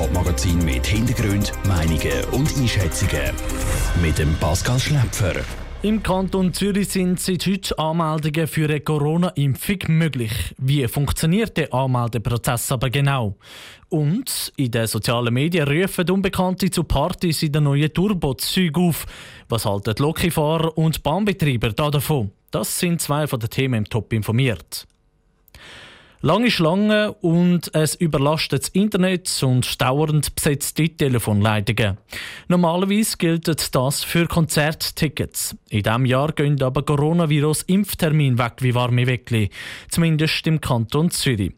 Top-Magazin mit Hintergrund, Meinungen und Einschätzungen. Mit dem Pascal Schläpfer. Im Kanton Zürich sind seit heute Anmeldungen für eine Corona-Impfung möglich. Wie funktioniert der Anmeldeprozess aber genau? Und in den sozialen Medien rufen Unbekannte zu Partys in den neuen Turbozügen auf. Was halten Lokifahrer und Bahnbetreiber davon? Das sind zwei von den Themen im Top informiert. Lange Schlangen und ein überlastetes Internet und dauernd besetzte Telefonleitungen. Normalerweise gilt das für Konzerttickets. In diesem Jahr gehen aber Coronavirus-Impftermin weg wie warme Weckli. Zumindest im Kanton Zürich.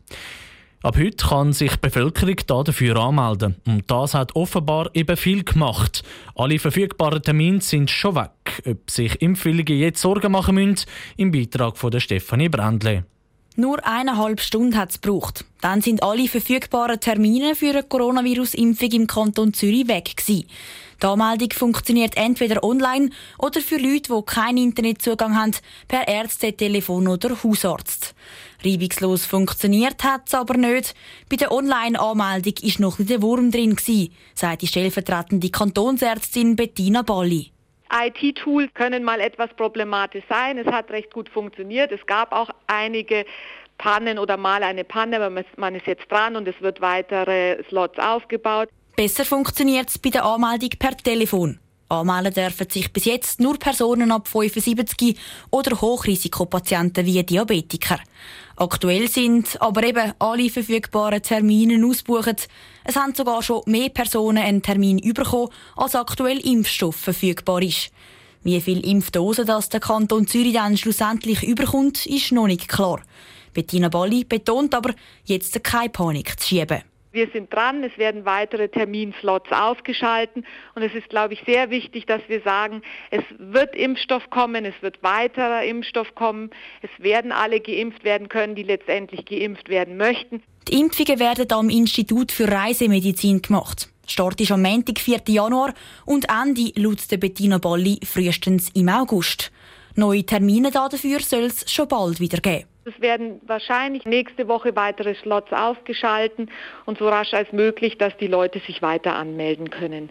Ab heute kann sich die Bevölkerung dafür anmelden. Und das hat offenbar eben viel gemacht. Alle verfügbaren Termine sind schon weg. Ob sich Impfwillige jetzt Sorgen machen müssen, im Beitrag von Stefanie Brändle. Nur eineinhalb Stunden hat es gebraucht. Dann sind alle verfügbaren Termine für eine Coronavirus-Impfung im Kanton Zürich weg gewesen. Die Anmeldung funktioniert entweder online oder für Leute, die keinen Internetzugang haben, per Ärzte, Telefon oder Hausarzt. Reibungslos funktioniert hat es aber nicht. Bei der Online-Anmeldung war noch der Wurm drin, sagt die stellvertretende Kantonsärztin Bettina Balli. IT-Tools können mal etwas problematisch sein. Es hat recht gut funktioniert. Es gab auch einige Pannen oder mal eine Panne, aber man ist jetzt dran und es wird weitere Slots aufgebaut. Besser funktioniert es bei der Anmeldung per Telefon. Anmelden dürfen sich bis jetzt nur Personen ab 75 oder Hochrisikopatienten wie Diabetiker. Aktuell sind aber eben alle verfügbaren Termine ausgebucht. Es haben sogar schon mehr Personen einen Termin bekommen, als aktuell Impfstoff verfügbar ist. Wie viele Impfdosen das der Kanton Zürich dann schlussendlich überkommt, ist noch nicht klar. Bettina Balli betont aber, jetzt keine Panik zu schieben. Wir sind dran, es werden weitere Terminslots aufgeschalten und es ist, glaube ich, sehr wichtig, dass wir sagen, es wird Impfstoff kommen, es wird weiterer Impfstoff kommen, es werden alle geimpft werden können, die letztendlich geimpft werden möchten. Die Impfungen werden am Institut für Reisemedizin gemacht. Start ist am Montag, 4. Januar und Ende laut der Bettina Balli frühestens im August. Neue Termine dafür soll es schon bald wieder geben. Es werden wahrscheinlich nächste Woche weitere Slots aufgeschalten und so rasch als möglich, dass die Leute sich weiter anmelden können.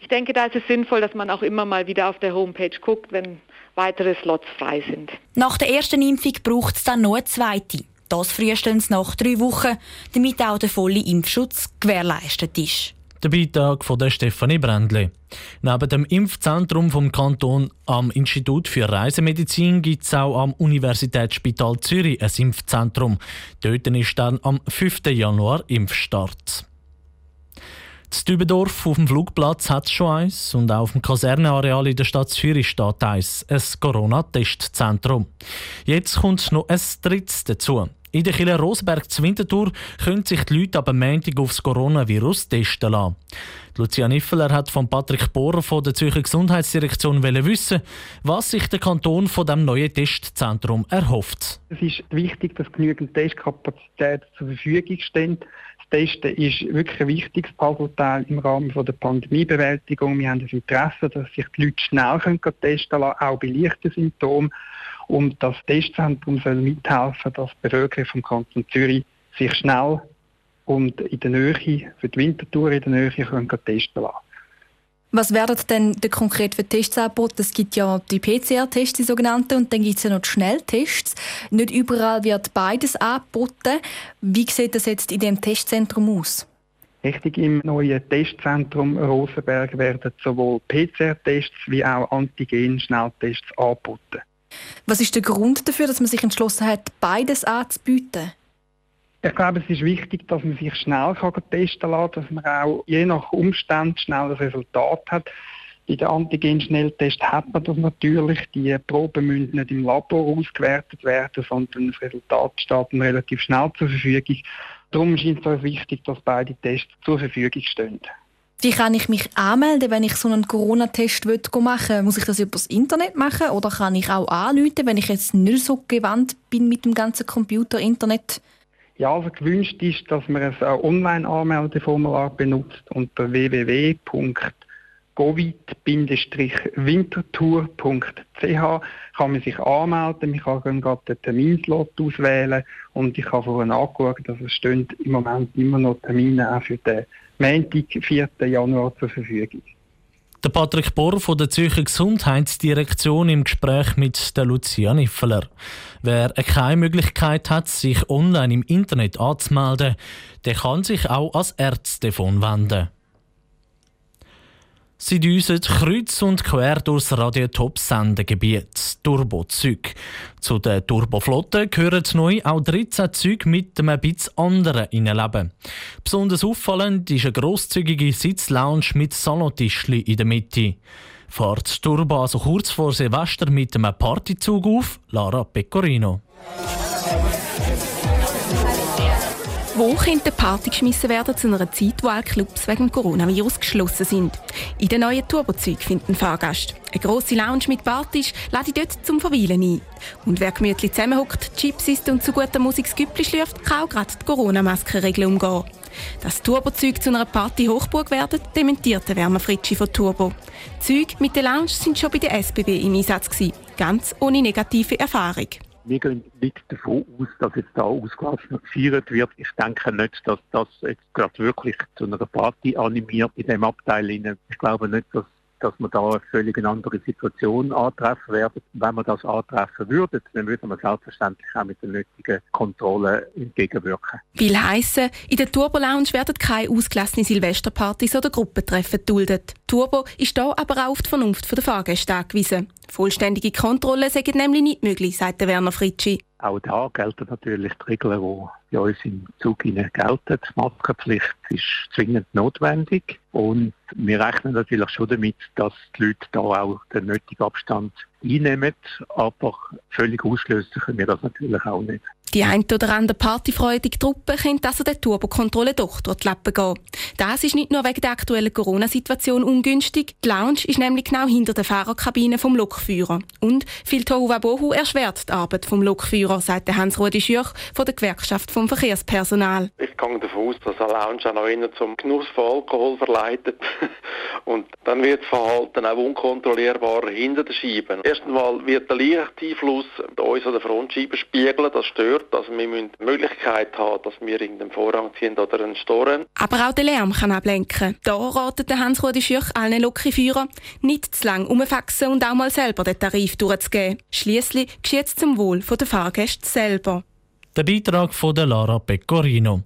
Ich denke, da ist es sinnvoll, dass man auch immer mal wieder auf der Homepage guckt, wenn weitere Slots frei sind. Nach der ersten Impfung braucht es dann noch eine zweite. Das frühestens nach drei Wochen, damit auch der volle Impfschutz gewährleistet ist. Der Beitrag von der Stefanie Brändle. Neben dem Impfzentrum vom Kanton am Institut für Reisemedizin gibt es auch am Universitätsspital Zürich ein Impfzentrum. Dort ist dann am 5. Januar Impfstart. In Dübendorf auf dem Flugplatz hat es schon eins und auch auf dem Kaserneareal in der Stadt Zürich steht eins, ein Corona-Testzentrum. Jetzt kommt noch ein drittes dazu. In der Kille Rosenberg zu Winterthur können sich die Leute aber Montag aufs Coronavirus testen lassen. Lucia Niffeler hat von Patrick Bohrer von der Zürcher Gesundheitsdirektion wissen, was sich der Kanton von dem neuen Testzentrum erhofft. Es ist wichtig, dass genügend Testkapazität zur Verfügung stehen. Das Testen ist wirklich ein wichtiges Puzzleteil im Rahmen der Pandemiebewältigung. Wir haben das Interesse, dass sich die Leute schnell testen können, auch bei leichten Symptomen. Und das Testzentrum soll mithelfen, dass die Bevölkerung vom Kanton Zürich sich schnell und in der Nähe, für die Wintertour in der Nähe können testen lassen. Was werden denn konkret für Tests angeboten? Es gibt ja die PCR-Tests, die sogenannten, und dann gibt es ja noch die Schnelltests. Nicht überall wird beides angeboten. Wie sieht das jetzt in dem Testzentrum aus? Richtig, im neuen Testzentrum Rosenberg werden sowohl PCR-Tests wie auch Antigen-Schnelltests angeboten. Was ist der Grund dafür, dass man sich entschlossen hat, beides anzubieten? Ich glaube, es ist wichtig, dass man sich schnell testen kann, dass man auch je nach Umstand schnell das Resultat hat. Bei den Antigen-Schnelltests hat man das natürlich. Die Proben müssen nicht im Labor ausgewertet werden, sondern das Resultat steht relativ schnell zur Verfügung. Darum scheint es uns wichtig, dass beide Tests zur Verfügung stehen. Wie kann ich mich anmelden, wenn ich so einen Corona-Test machen will? Muss ich das über das Internet machen oder kann ich auch anrufen, wenn ich jetzt nicht so gewandt bin mit dem ganzen Computer, Internet? Ja, also gewünscht ist, dass man ein Online-Anmeldeformular benutzt unter www.rosenberg.ch covid-wintertour.ch kann man sich anmelden, man kann gerade den Terminslot auswählen und ich habe vorhin angeschaut, dass es stehen im Moment immer noch Termine auch für den Montag, 4. Januar zur Verfügung. Der Patrick Bohr von der Zürcher Gesundheitsdirektion im Gespräch mit der Lucia Niffeler. Wer keine Möglichkeit hat, sich online im Internet anzumelden, der kann sich auch als Ärztefon wenden. Sie düsen kreuz und quer durchs Radio-Top-Sendegebiet Turbozüg. Zu der Turboflotte gehören neu auch 13 Züge mit einem bisschen anderen Innenleben. Besonders auffallend ist eine grosszügige Sitzlounge mit Salotischli in der Mitte. Fahrt Turbo also kurz vor Silvester mit einem Partyzug auf, Lara Pecorino. Wo könnte Party geschmissen werden zu einer Zeit, wo alle Clubs wegen Coronavirus geschlossen sind? In den neuen Turbozügen findet ein Fahrgast. Eine grosse Lounge mit Partys lade dort zum Verweilen ein. Und wer gemütlich zusammenhockt, Chips isst und zu guter Musik das Güppli kann auch gerade die Corona-Maskenregeln umgehen. Dass Turbozüge zu einer Party-Hochburg werden, dementierte Werner Fritschi von Turbo. Die Züge mit der Lounge sind schon bei der SBB im Einsatz gewesen, ganz ohne negative Erfahrung. Wir gehen nicht davon aus, dass jetzt da ausgelassen gefeiert wird. Ich denke nicht, dass das jetzt gerade wirklich zu einer Party animiert in dem Abteil. Ich glaube nicht, dass dass wir da eine völlig andere Situation antreffen werden. Wenn wir das antreffen würden, dann würden wir selbstverständlich auch mit den nötigen Kontrollen entgegenwirken. Will heissen, in der Turbo Lounge werden keine ausgelassenen Silvesterpartys oder Gruppentreffen geduldet. Turbo ist da aber auch auf die Vernunft der Fahrgäste angewiesen. Vollständige Kontrollen sind nämlich nicht möglich, sagt Werner Fritschi. Auch da gelten natürlich die Regeln, die bei uns im Zug gelten. Die Maskenpflicht ist zwingend notwendig. Und wir rechnen natürlich schon damit, dass die Leute da auch den nötigen Abstand einnehmen. Aber völlig auslösen können wir das natürlich auch nicht. Die ein oder andere partyfreudige Truppe könnte also der Turbokontrolle doch durch die Lappen gehen. Das ist nicht nur wegen der aktuellen Corona-Situation ungünstig. Die Lounge ist nämlich genau hinter der Fahrerkabine vom Lokführer. Und viel Tohuwabohu erschwert die Arbeit vom Lokführer, sagt Hans-Rudi Schürch von der Gewerkschaft vom Verkehrspersonal. Ich gehe davon aus, dass eine Lounge auch noch eher zum Genuss von Alkohol verleitet. Und dann wird das Verhalten auch unkontrollierbar hinter den Scheiben. Erstens wird der Lichteinfluss uns an der Frontscheibe spiegeln, das stört. Also wir müssen die Möglichkeit haben, dass wir irgendeinen Vorhang ziehen oder einen Storen. Aber auch der Lärm kann ablenken. Da ratet Hans-Rudi Schürch allen Lokführern, nicht zu lange umfaxen und auch mal selber den Tarif durchzugeben. Schliesslich geschieht es zum Wohl der Fahrgäste selber. Der Beitrag von Lara Pecorino.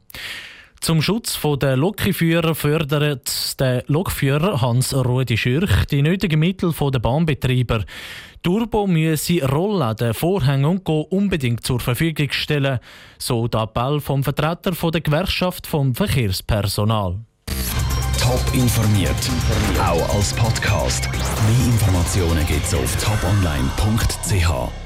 Zum Schutz der Lokführer fördert der Lokführer Hans-Rudi Schürch die nötigen Mittel der Bahnbetreiber. Turbo müsse Rollladen, Vorhänge und Go unbedingt zur Verfügung stellen, so der Appell vom Vertreter der Gewerkschaft vom Verkehrspersonal. Top informiert, auch als Podcast. Mehr Informationen gibt es auf toponline.ch.